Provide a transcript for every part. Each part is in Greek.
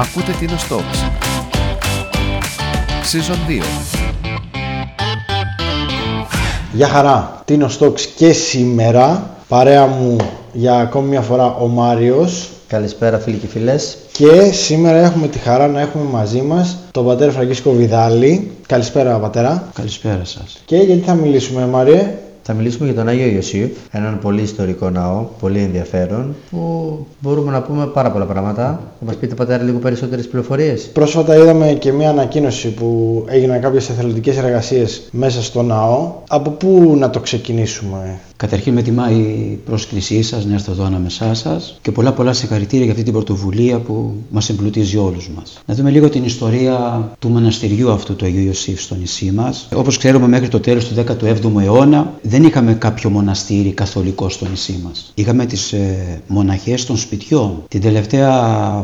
Ακούτε την Talks. Season 2. Γεια χαρά, Τίνο Στόξ και σήμερα; Παρέα μου για ακόμη μια φορά ο Μάριος Καλησπέρα φίλοι και φίλες. και σήμερα έχουμε τη χαρά να έχουμε μαζί μας τον πατέρα Φραγκίσκο Βιδάλη. Καλησπέρα πατέρα. Καλησπέρα σας. Και γιατί θα μιλήσουμε Μάριε; Θα μιλήσουμε για τον Άγιο Ιωσήφ, έναν πολύ ιστορικό ναό, πολύ ενδιαφέρον, που μπορούμε να πούμε πάρα πολλά πράγματα. Θα μας πείτε πατέρα λίγο περισσότερες πληροφορίες. Πρόσφατα είδαμε και μια ανακοίνωση που έγιναν κάποιες εθελοντικές εργασίες μέσα στο ναό. Από πού να το ξεκινήσουμε; Καταρχήν με τιμά η πρόσκλησή σας να έρθω εδώ ανάμεσά σας και πολλά πολλά συγχαρητήρια για αυτή την πρωτοβουλία που μας εμπλουτίζει όλους μας. Να δούμε λίγο την ιστορία του μοναστηριού αυτού του Αγίου Ιωσήφ στο νησί μας. Όπως ξέρουμε μέχρι το τέλος του 17ου αιώνα δεν είχαμε κάποιο μοναστήρι καθολικό στο νησί μας. Είχαμε τις ε, μοναχές των σπιτιών. Την τελευταία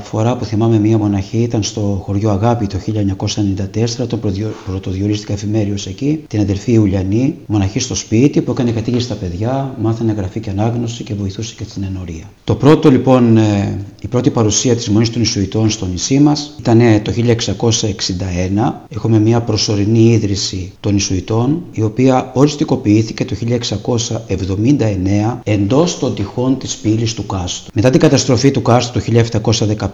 φορά που θυμάμαι μία μοναχή ήταν στο χωριό Αγάπη το 1994 όταν προδιο- πρωτοδιορίστηκα εφημέριος εκεί. Την αδελφή Ιουλιανή, μοναχή στο σπίτι που έκανε κατήγηση στα παιδιά, μάθανε γραφή και ανάγνωση και βοηθούσε και στην ενορία. Το πρώτο λοιπόν, ε, η πρώτη παρουσία της Μονής των Ισουητών στο νησί μας ήταν ε, το 1661. Έχουμε μια προσωρινή ίδρυση των Ισουητών η οποία οριστικοποιήθηκε το 1679 εντός των τυχών της πύλης του Κάστου. Μετά την καταστροφή του Κάστου το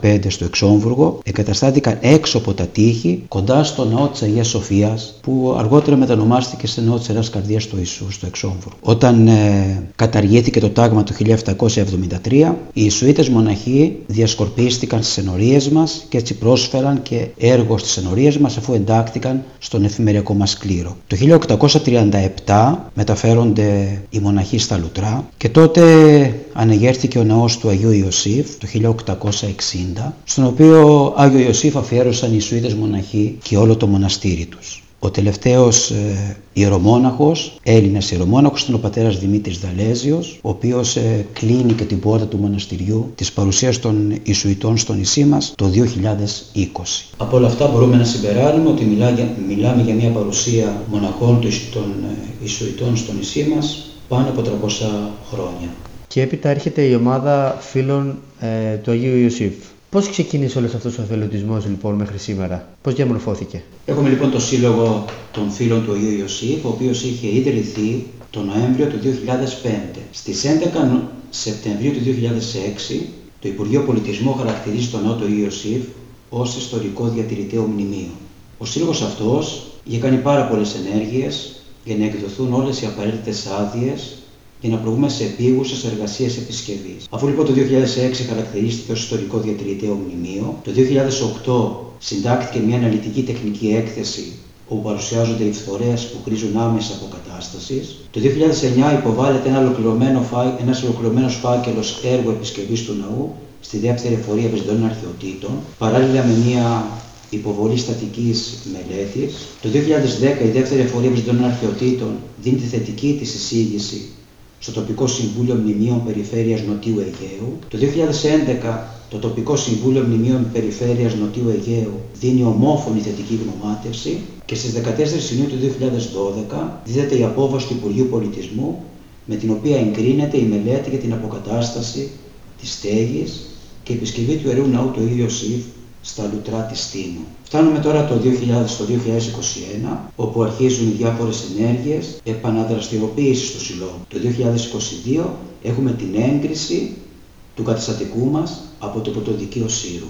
1715 στο Εξόμβουργο εγκαταστάθηκαν έξω από τα τείχη κοντά στο ναό της Αγίας Σοφίας που αργότερα μετανομάστηκε σε ναό της Ιεράς Καρδίας του Ιησού στο Εξόμβουργο. Όταν ε, καταργήθηκε το τάγμα το 1773 οι Ιησουίτες μοναχοί διασκορπίστηκαν στις ενορίες μας και έτσι πρόσφεραν και έργο στις ενορίες μας αφού εντάχθηκαν στον εφημεριακό μας κλήρο. Το 1837 μεταφέρονται οι μοναχοί στα Λουτρά και τότε ανεγέρθηκε ο ναός του Αγίου Ιωσήφ το 1860 στον οποίο Άγιο Ιωσήφ αφιέρωσαν οι Ιησουίτες μοναχοί και όλο το μοναστήρι τους. Ο τελευταίος ε, ιερομόναχος, Έλληνας ιερομόναχος, ήταν ο πατέρας Δημήτρης Δαλέζιος, ο οποίος ε, κλείνει και την πόρτα του μοναστηριού της παρουσίας των Ιησουητών στο νησί μας το 2020. Από όλα αυτά μπορούμε να συμπεράνουμε ότι μιλά για- μιλάμε για μια παρουσία μοναχών των Ιησου- των ε, Ιησουητών στο νησί μας πάνω από 300 χρόνια. Και έπειτα έρχεται η ομάδα φίλων ε, του Αγίου Ιωσήφ. Πώς ξεκίνησε όλος αυτός ο εθελοντισμός λοιπόν μέχρι σήμερα, πώς διαμορφώθηκε; Έχουμε λοιπόν το Σύλλογο των Φίλων του Αγίου Ιωσήφ, ο οποίος είχε ιδρυθεί το Νοέμβριο του 2005. Στις 11 Σεπτεμβρίου του 2006, το Υπουργείο Πολιτισμού χαρακτηρίζει τον ναό του Αγίου Ιωσήφ ως ιστορικό διατηρηταίο μνημείο. Ο Σύλλογος αυτός είχε κάνει πάρα πολλές ενέργειες για να εκδοθούν όλες οι απαραίτητες άδειες για να προβούμε σε επίγουσες εργασίες επισκευής. Αφού λοιπόν το 2006 χαρακτηρίστηκε ως ιστορικό διατηρηταίο μνημείο, το 2008 συντάχθηκε μια αναλυτική τεχνική έκθεση όπου παρουσιάζονται οι φθορές που χρήζουν άμεσα αποκατάσταση. Το 2009 υποβάλλεται ένα ολοκληρωμένο φά... ένας ολοκληρωμένος φάκελος έργου επισκευής του ναού στη δεύτερη εφορία βεσδόνων αρχαιοτήτων, παράλληλα με μια υποβολή στατικής μελέτης. Το 2010 η δεύτερη εφορία βεσδόνων αρχαιοτήτων δίνει τη θετική της εισήγηση στο τοπικό Συμβούλιο Μνημείων Περιφέρειας Νοτιού Αιγαίου. Το 2011 το τοπικό Συμβούλιο Μνημείων Περιφέρειας Νοτιού Αιγαίου δίνει ομόφωνη θετική γνωμάτευση και στις 14 Ιουνίου του 2012 δίδεται η απόβαση του Υπουργείου Πολιτισμού με την οποία εγκρίνεται η μελέτη για την αποκατάσταση της στέγης και επισκευή του Ιερού Ναού του Αγίου Ιωσήφ στα λουτρά της Στίνου. Φτάνουμε τώρα το 2000 στο 2021, όπου αρχίζουν οι διάφορες ενέργειες επαναδραστηριοποίησης του Συλλόγου. Το 2022 έχουμε την έγκριση του καταστατικού μας από το Πρωτοδικείο Σύρου.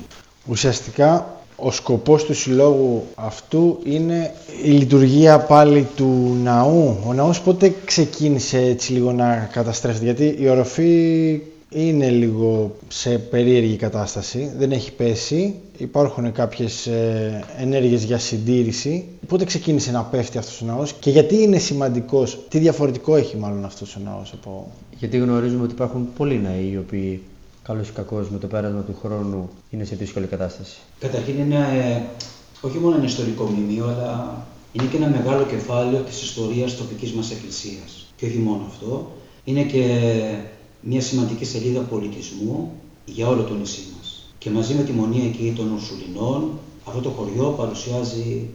Ουσιαστικά ο σκοπός του συλλόγου αυτού είναι η λειτουργία πάλι του ναού. Ο ναός πότε ξεκίνησε έτσι λίγο να καταστρέφεται, γιατί η οροφή είναι λίγο σε περίεργη κατάσταση, δεν έχει πέσει, υπάρχουν κάποιες ε, ενέργειες για συντήρηση. Πότε ξεκίνησε να πέφτει αυτός ο ναός και γιατί είναι σημαντικός, τι διαφορετικό έχει μάλλον αυτός ο ναός από... Γιατί γνωρίζουμε ότι υπάρχουν πολλοί ναοί οι οποίοι καλώς ή κακώς με το πέρασμα του χρόνου είναι σε δύσκολη κατάσταση. Καταρχήν είναι ε, όχι μόνο ένα ιστορικό μνημείο, αλλά είναι και ένα μεγάλο κεφάλαιο της ιστορίας τοπικής μας εκκλησίας. Και όχι μόνο αυτό, είναι και μια σημαντική σελίδα πολιτισμού για όλο το νησί μας. Και μαζί με τη μονή εκεί των Ουρσουλινών, αυτό το χωριό παρουσιάζει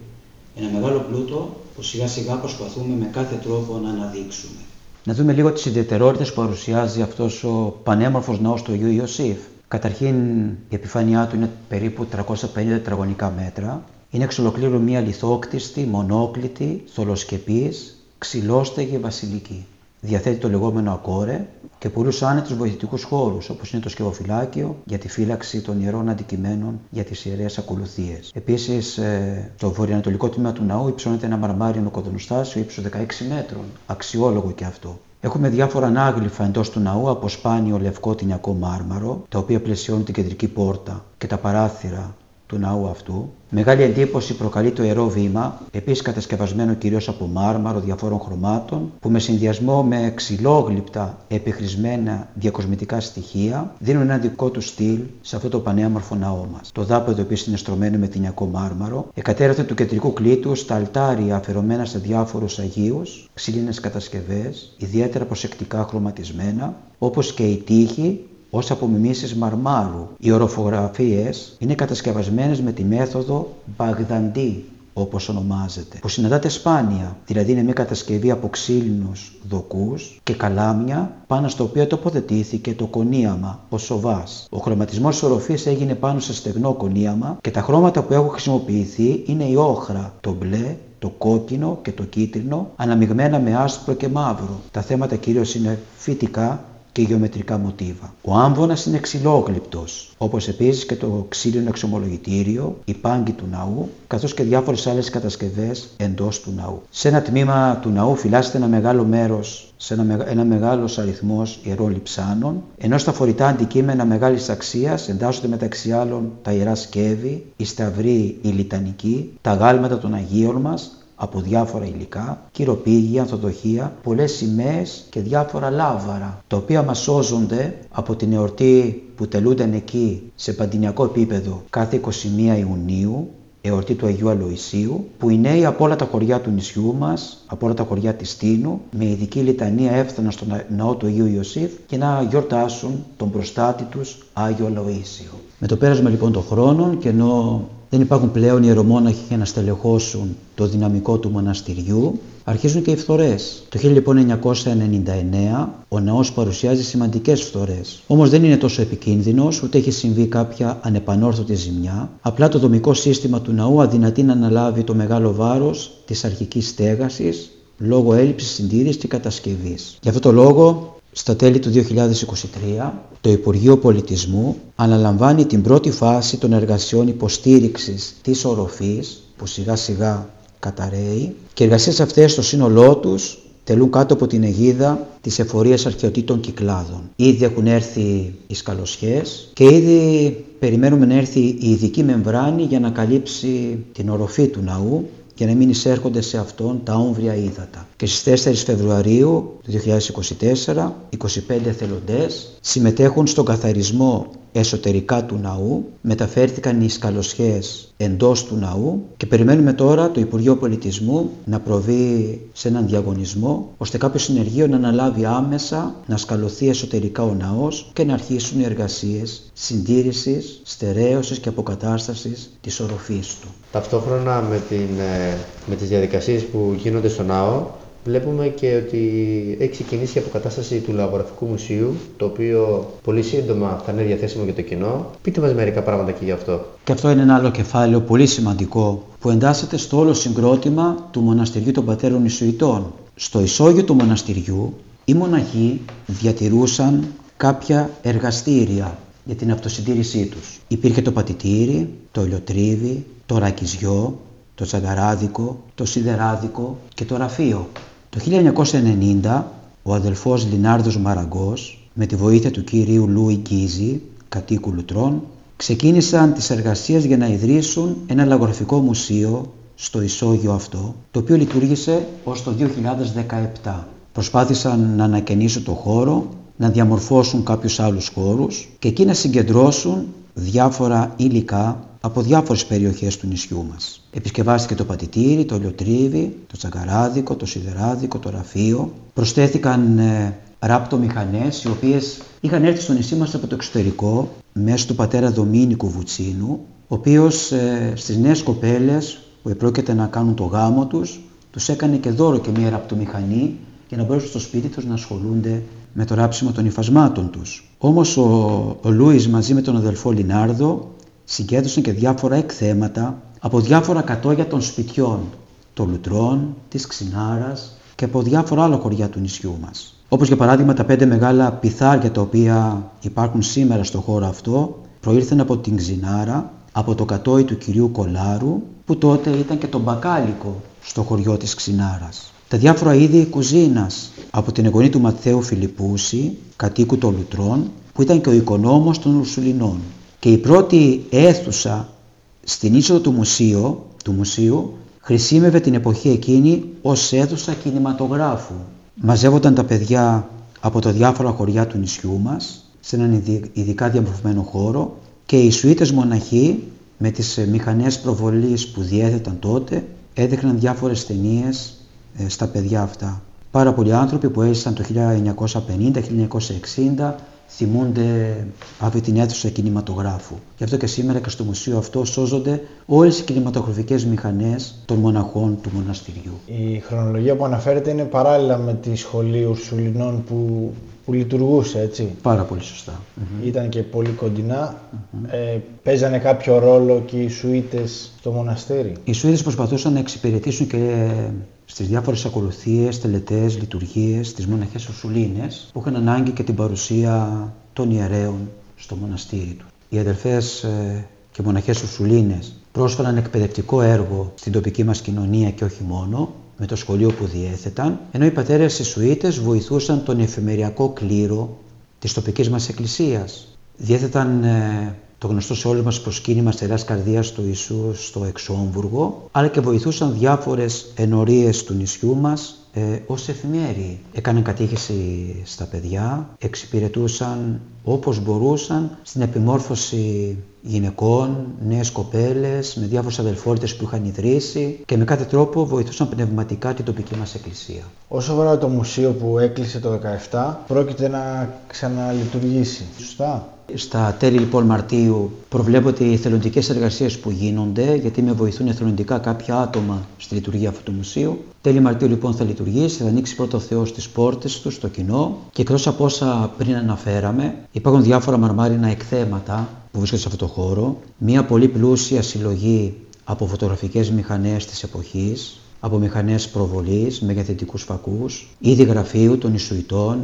ένα μεγάλο πλούτο που σιγά σιγά προσπαθούμε με κάθε τρόπο να αναδείξουμε. Να δούμε λίγο τις ιδιαιτερότητες που παρουσιάζει αυτός ο πανέμορφος ναός του Αγίου Ιωσήφ. Καταρχήν η επιφάνειά του είναι περίπου 350 τετραγωνικά μέτρα. Είναι εξ ολοκλήρου μια λιθόκτιστη, μονόκλητη, θολοσκεπής, ξυλόστεγη βασιλική. Διαθέτει το λεγόμενο ακόρε και πολλούς άνετους βοηθητικούς χώρους, όπως είναι το σκευοφυλάκιο για τη φύλαξη των ιερών αντικειμένων για τις ιερές ακολουθίες. Επίσης, ε, το βορειοανατολικό τμήμα του ναού υψώνεται ένα μαρμάριο νοικοδονοστάσιο ύψους 16 μέτρων. Αξιόλογο και αυτό. Έχουμε διάφορα ανάγλυφα εντός του ναού από σπάνιο λευκό τυνιακό μάρμαρο, τα οποία πλαισιώνουν την κεντρική πόρτα και τα παράθυρα του ναού αυτού. Μεγάλη εντύπωση προκαλεί το ιερό βήμα, επίσης κατασκευασμένο κυρίως από μάρμαρο διαφόρων χρωμάτων, που με συνδυασμό με ξυλόγλυπτα επιχρησμένα διακοσμητικά στοιχεία δίνουν ένα δικό του στυλ σε αυτό το πανέμορφο ναό μας. Το δάπεδο επίσης είναι στρωμένο με τυνιακό μάρμαρο, εκατέρωθεν του κεντρικού κλήτου στα αλτάρια αφαιρωμένα σε διάφορους Αγίους, ξύλινες κατασκευές, ιδιαίτερα προσεκτικά χρωματισμένα, όπως και η τύχη ως απομιμήσεις μαρμάρου. Οι οροφογραφίες είναι κατασκευασμένες με τη μέθοδο Μπαγδαντή, όπως ονομάζεται, που συναντάται σπάνια, δηλαδή είναι μια κατασκευή από ξύλινους δοκούς και καλάμια πάνω στο οποίο τοποθετήθηκε το κονίαμα, ο σοβάς. Ο χρωματισμός της οροφής έγινε πάνω σε στεγνό κονίαμα και τα χρώματα που έχουν χρησιμοποιηθεί είναι η όχρα, το μπλε, το κόκκινο και το κίτρινο, αναμειγμένα με άσπρο και μαύρο. Τα θέματα κυρίως είναι φυτικά και γεωμετρικά μοτίβα. Ο άμβονας είναι ξυλόγλυπτος, όπως επίσης και το ξύλινο εξομολογητήριο, η πάγκη του ναού, καθώς και διάφορες άλλες κατασκευές εντός του ναού. Σε ένα τμήμα του ναού φυλάσσεται ένα μεγάλο μέρος σε ένα, ένα μεγάλος αριθμός ιερών λιψάνων, ενώ στα φορητά αντικείμενα μεγάλης αξίας εντάσσονται μεταξύ άλλων τα ιερά σκεύη, η σταυρή η λιτανική, τα γάλματα των Αγίων μας, από διάφορα υλικά, κυροπήγια, ανθοδοχεία, πολλές σημαίες και διάφορα λάβαρα, τα οποία μας σώζονται από την εορτή που τελούνταν εκεί σε παντινιακό επίπεδο κάθε 21 Ιουνίου, εορτή του Αγίου Αλοησίου, που οι νέοι από όλα τα χωριά του νησιού μας, από όλα τα χωριά της Τίνου, με ειδική λιτανία έφταναν στον ναό του Αγίου Ιωσήφ και να γιορτάσουν τον προστάτη τους Άγιο Αλοήσιο. Με το πέρασμα λοιπόν των χρόνων και ενώ δεν υπάρχουν πλέον ιερομόναχοι για να στελεχώσουν το δυναμικό του μοναστηριού, αρχίζουν και οι φθορές. Το 1999 ο ναός παρουσιάζει σημαντικές φθορές. Όμως δεν είναι τόσο επικίνδυνος, ούτε έχει συμβεί κάποια ανεπανόρθωτη ζημιά. Απλά το δομικό σύστημα του ναού αδυνατεί να αναλάβει το μεγάλο βάρος της αρχικής στέγασης λόγω έλλειψης συντήρησης και κατασκευής. Γι' αυτό το λόγο στα τέλη του 2023 το Υπουργείο Πολιτισμού αναλαμβάνει την πρώτη φάση των εργασιών υποστήριξης της οροφής που σιγά σιγά καταραίει και οι εργασίες αυτές στο σύνολό τους τελούν κάτω από την αιγίδα της εφορίας αρχαιοτήτων κυκλάδων. Ήδη έχουν έρθει οι σκαλοσιές και ήδη περιμένουμε να έρθει η ειδική μεμβράνη για να καλύψει την οροφή του ναού για να μην εισέρχονται σε αυτόν τα όμβρια ύδατα. Και στις 4 Φεβρουαρίου του 2024, 25 εθελοντές συμμετέχουν στον καθαρισμό εσωτερικά του ναού, μεταφέρθηκαν οι σκαλοσιές εντός του ναού και περιμένουμε τώρα το Υπουργείο Πολιτισμού να προβεί σε έναν διαγωνισμό ώστε κάποιο συνεργείο να αναλάβει άμεσα να σκαλωθεί εσωτερικά ο ναός και να αρχίσουν οι εργασίες συντήρησης, στερέωσης και αποκατάστασης της οροφής του. Ταυτόχρονα με, την, ε, με τις διαδικασίες που γίνονται στο ναό βλέπουμε και ότι έχει ξεκινήσει η αποκατάσταση του Λαογραφικού Μουσείου, το οποίο πολύ σύντομα θα είναι διαθέσιμο για το κοινό. Πείτε μας μερικά πράγματα και γι' αυτό. Και αυτό είναι ένα άλλο κεφάλαιο πολύ σημαντικό που εντάσσεται στο όλο συγκρότημα του Μοναστηριού των Πατέρων Ισουητών. Στο ισόγειο του μοναστηριού οι μοναχοί διατηρούσαν κάποια εργαστήρια για την αυτοσυντήρησή τους. Υπήρχε το πατητήρι, το ηλιοτρίβι, το ρακιζιό, το τσαγκαράδικο, το σιδεράδικο και το ραφείο. Το 1990 ο αδελφός Λινάρδος Μαραγκός με τη βοήθεια του κύριου Λούι Γκίζη, κατοίκου Λουτρών, ξεκίνησαν τις εργασίες για να ιδρύσουν ένα λαγογραφικό μουσείο στο ισόγειο αυτό, το οποίο λειτουργήσε ως το 2017. Προσπάθησαν να ανακαινήσουν το χώρο, να διαμορφώσουν κάποιους άλλους χώρους και εκεί να συγκεντρώσουν διάφορα υλικά από διάφορες περιοχές του νησιού μας. Επισκευάστηκε το πατητήρι, το λιοτρίβι, το τσαγκαράδικο, το σιδεράδικο, το ραφείο. Προσθέθηκαν ε, ράπτομηχανές οι οποίες είχαν έρθει στο νησί μας από το εξωτερικό μέσω του πατέρα Δομήνικου Βουτσίνου, ο οποίος ε, στις νέες κοπέλες που επρόκειται να κάνουν το γάμο τους, τους έκανε και δώρο και μία ραπτομηχανή για να μπορέσουν στο σπίτι τους να ασχολούνται με το ράψιμο των υφασμάτων τους. Όμως ο, ο Λούις μαζί με τον αδελφό Λινάρδο συγκέντρωσαν και διάφορα εκθέματα από διάφορα κατόγια των σπιτιών, των Λουτρών, της Ξινάρας και από διάφορα άλλα χωριά του νησιού μας. Όπως για παράδειγμα τα πέντε μεγάλα πιθάρια τα οποία υπάρχουν σήμερα στο χώρο αυτό προήλθαν από την Ξινάρα, από το κατόι του κυρίου Κολάρου που τότε ήταν και το μπακάλικο στο χωριό της Ξινάρας. Τα διάφορα είδη κουζίνας από την εγγονή του Ματθαίου Φιλιππούση, κατοίκου των Λουτρών, που ήταν και ο οικονόμος των Ουρσουλινών. Και η πρώτη αίθουσα στην είσοδο του μουσείου, του μουσείου χρησιμεύε την εποχή εκείνη ως αίθουσα κινηματογράφου. Μαζεύονταν τα παιδιά από τα διάφορα χωριά του νησιού μας σε έναν ειδικά διαμορφωμένο χώρο και οι σουίτες μοναχοί με τις μηχανές προβολής που διέθεταν τότε έδειχναν διάφορες ταινίες ε, στα παιδιά αυτά. Πάρα πολλοί άνθρωποι που έζησαν το 1950-1960 θυμούνται αυτή την αίθουσα κινηματογράφου. Γι' αυτό και σήμερα και στο μουσείο αυτό σώζονται όλες οι κινηματογραφικές μηχανές των μοναχών του μοναστηριού. Η χρονολογία που αναφέρεται είναι παράλληλα με τη σχολή Ουρσουλινών που, που λειτουργούσε, έτσι. Πάρα πολύ σωστά. Ήταν και πολύ κοντινά. Ε, παίζανε κάποιο ρόλο και οι Σουίτες στο μοναστήρι. Οι Σουίτες προσπαθούσαν να εξυπηρετήσουν και στις διάφορες ακολουθίες, τελετές, λειτουργίες, τις μοναχές Ουρσουλίνες που είχαν ανάγκη και την παρουσία των ιερέων στο μοναστήρι τους. Οι αδελφές ε, και μοναχές Ουρσουλίνες πρόσφεραν εκπαιδευτικό έργο στην τοπική μας κοινωνία και όχι μόνο, με το σχολείο που διέθεταν, ενώ οι πατέρες Ιησουίτες βοηθούσαν τον εφημεριακό κλήρο της τοπικής μας εκκλησίας. Διέθεταν ε, το γνωστό σε όλους μας προσκύνημα στερεάς καρδίας του Ιησού στο Εξόμβουργο, αλλά και βοηθούσαν διάφορες ενορίες του νησιού μας ε, ως εφημέροι. Έκαναν κατήχηση στα παιδιά, εξυπηρετούσαν όπως μπορούσαν στην επιμόρφωση γυναικών, νέες κοπέλες, με διάφορες αδελφότητες που είχαν ιδρύσει και με κάθε τρόπο βοηθούσαν πνευματικά την τοπική μας εκκλησία. Όσο αφορά το μουσείο που έκλεισε το 2017, πρόκειται να ξαναλειτουργήσει, σωστά; Στα τέλη λοιπόν Μαρτίου προβλέπονται οι εθελοντικές εργασίες που γίνονται, γιατί με βοηθούν εθελοντικά κάποια άτομα στη λειτουργία αυτού του μουσείου. Τέλη Μαρτίου λοιπόν θα λειτουργήσει, θα ανοίξει πρώτο Θεός τις πόρτες του στο κοινό και εκτός από όσα πριν αναφέραμε, υπάρχουν διάφορα μαρμάρινα εκθέματα που βρίσκονται σε αυτό το χώρο. Μια πολύ πλούσια συλλογή από φωτογραφικές μηχανές της εποχής, από μηχανές προβολής, μεγεθυντικούς φακούς, είδη γραφείου των Ισουητών,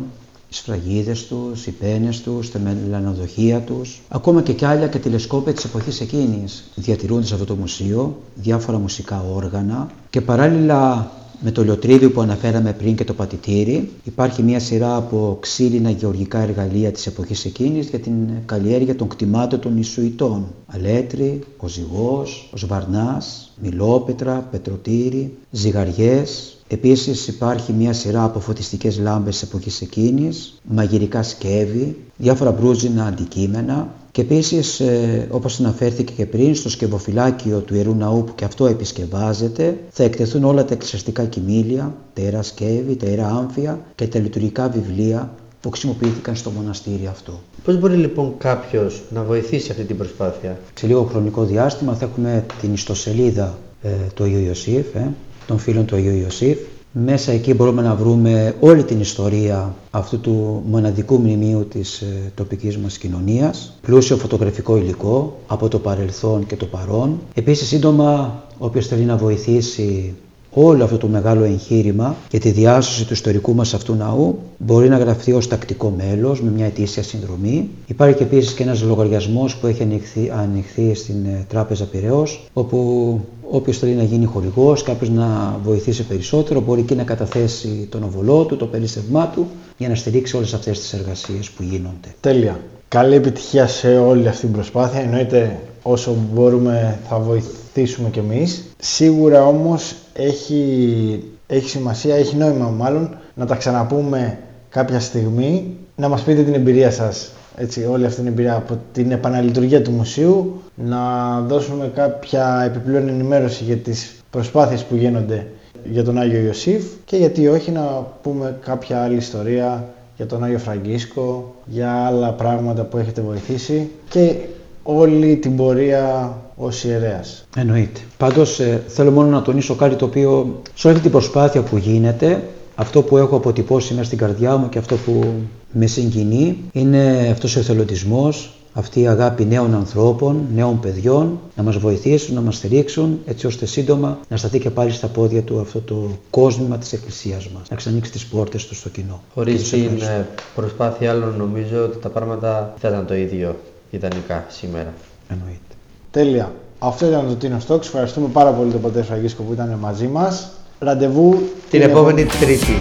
οι σφραγίδες τους, οι πένες τους, τα μελανοδοχεία τους, ακόμα και κι άλλα και τηλεσκόπια της εποχής εκείνης διατηρούνται σε αυτό το μουσείο, διάφορα μουσικά όργανα και παράλληλα με το λιωτρίδιο που αναφέραμε πριν και το πατητήρι υπάρχει μια σειρά από ξύλινα γεωργικά εργαλεία της εποχής εκείνης για την καλλιέργεια των κτημάτων των Ισουητών. Αλέτρι, ο ζυγός, ο σβαρνάς, μιλόπετρα, πετροτήρι, ζυγαριές, Επίσης υπάρχει μια σειρά από φωτιστικές λάμπες της εποχής εκείνης, μαγειρικά σκεύη, διάφορα μπρούζινα αντικείμενα και επίσης ε, όπως αναφέρθηκε και πριν στο σκευοφυλάκιο του Ιερού Ναού που και αυτό επισκευάζεται θα εκτεθούν όλα τα εκκλησιαστικά κοιμήλια, τα ιερά σκεύη, τα ιερά άμφια και τα λειτουργικά βιβλία που χρησιμοποιήθηκαν στο μοναστήρι αυτό. Πώς μπορεί λοιπόν κάποιος να βοηθήσει αυτή την προσπάθεια; Σε λίγο χρονικό διάστημα θα έχουμε την ιστοσελίδα ε, του Αγίου Ιωσήφ, ε, των φίλων του Αγίου Ιωσήφ. Μέσα εκεί μπορούμε να βρούμε όλη την ιστορία αυτού του μοναδικού μνημείου της ε, τοπικής μας κοινωνίας, πλούσιο φωτογραφικό υλικό από το παρελθόν και το παρόν. Επίσης σύντομα όποιος θέλει να βοηθήσει όλο αυτό το μεγάλο εγχείρημα για τη διάσωση του ιστορικού μας αυτού ναού μπορεί να γραφτεί ως τακτικό μέλος με μια ετήσια συνδρομή. Υπάρχει και επίσης και ένας λογαριασμός που έχει ανοιχθεί, ανοιχθεί στην ε, Τράπεζα Πυραιός όπου όποιος θέλει να γίνει χορηγός, κάποιος να βοηθήσει περισσότερο μπορεί και να καταθέσει τον οβολό του, το περίσσευμά του για να στηρίξει όλες αυτές τις εργασίες που γίνονται. Τέλεια. Καλή επιτυχία σε όλη αυτή την προσπάθεια. Εννοείται όσο μπορούμε θα βοηθήσουμε κι εμείς. Σίγουρα όμως έχει, έχει σημασία, έχει νόημα μάλλον να τα ξαναπούμε κάποια στιγμή, να μας πείτε την εμπειρία σας, έτσι, όλη αυτή την εμπειρία από την επαναλειτουργία του μουσείου, να δώσουμε κάποια επιπλέον ενημέρωση για τις προσπάθειες που γίνονται για τον Άγιο Ιωσήφ και γιατί όχι να πούμε κάποια άλλη ιστορία για τον Άγιο Φραγκίσκο, για άλλα πράγματα που έχετε βοηθήσει και όλη την πορεία ως ιερέας. Εννοείται. Πάντως ε, θέλω μόνο να τονίσω κάτι το οποίο σε όλη την προσπάθεια που γίνεται αυτό που έχω αποτυπώσει μέσα στην καρδιά μου και αυτό που με συγκινεί είναι αυτός ο εθελοντισμός, αυτή η αγάπη νέων ανθρώπων, νέων παιδιών, να μας βοηθήσουν, να μας στηρίξουν, έτσι ώστε σύντομα να σταθεί και πάλι στα πόδια του αυτό το κόσμημα της Εκκλησίας μας, να ξανοίξει τις πόρτες του στο κοινό. Χωρίς την ε, προσπάθεια άλλων νομίζω ότι τα πράγματα θα ήταν το ίδιο ιδανικά σήμερα. Εννοείται. Τέλεια. Αυτό ήταν το Τίνος Στόξ. Ευχαριστούμε πάρα πολύ τον Πατέρα Φραγκίσκο που ήταν μαζί μας. Ραντεβού την επόμενη Τρίτη.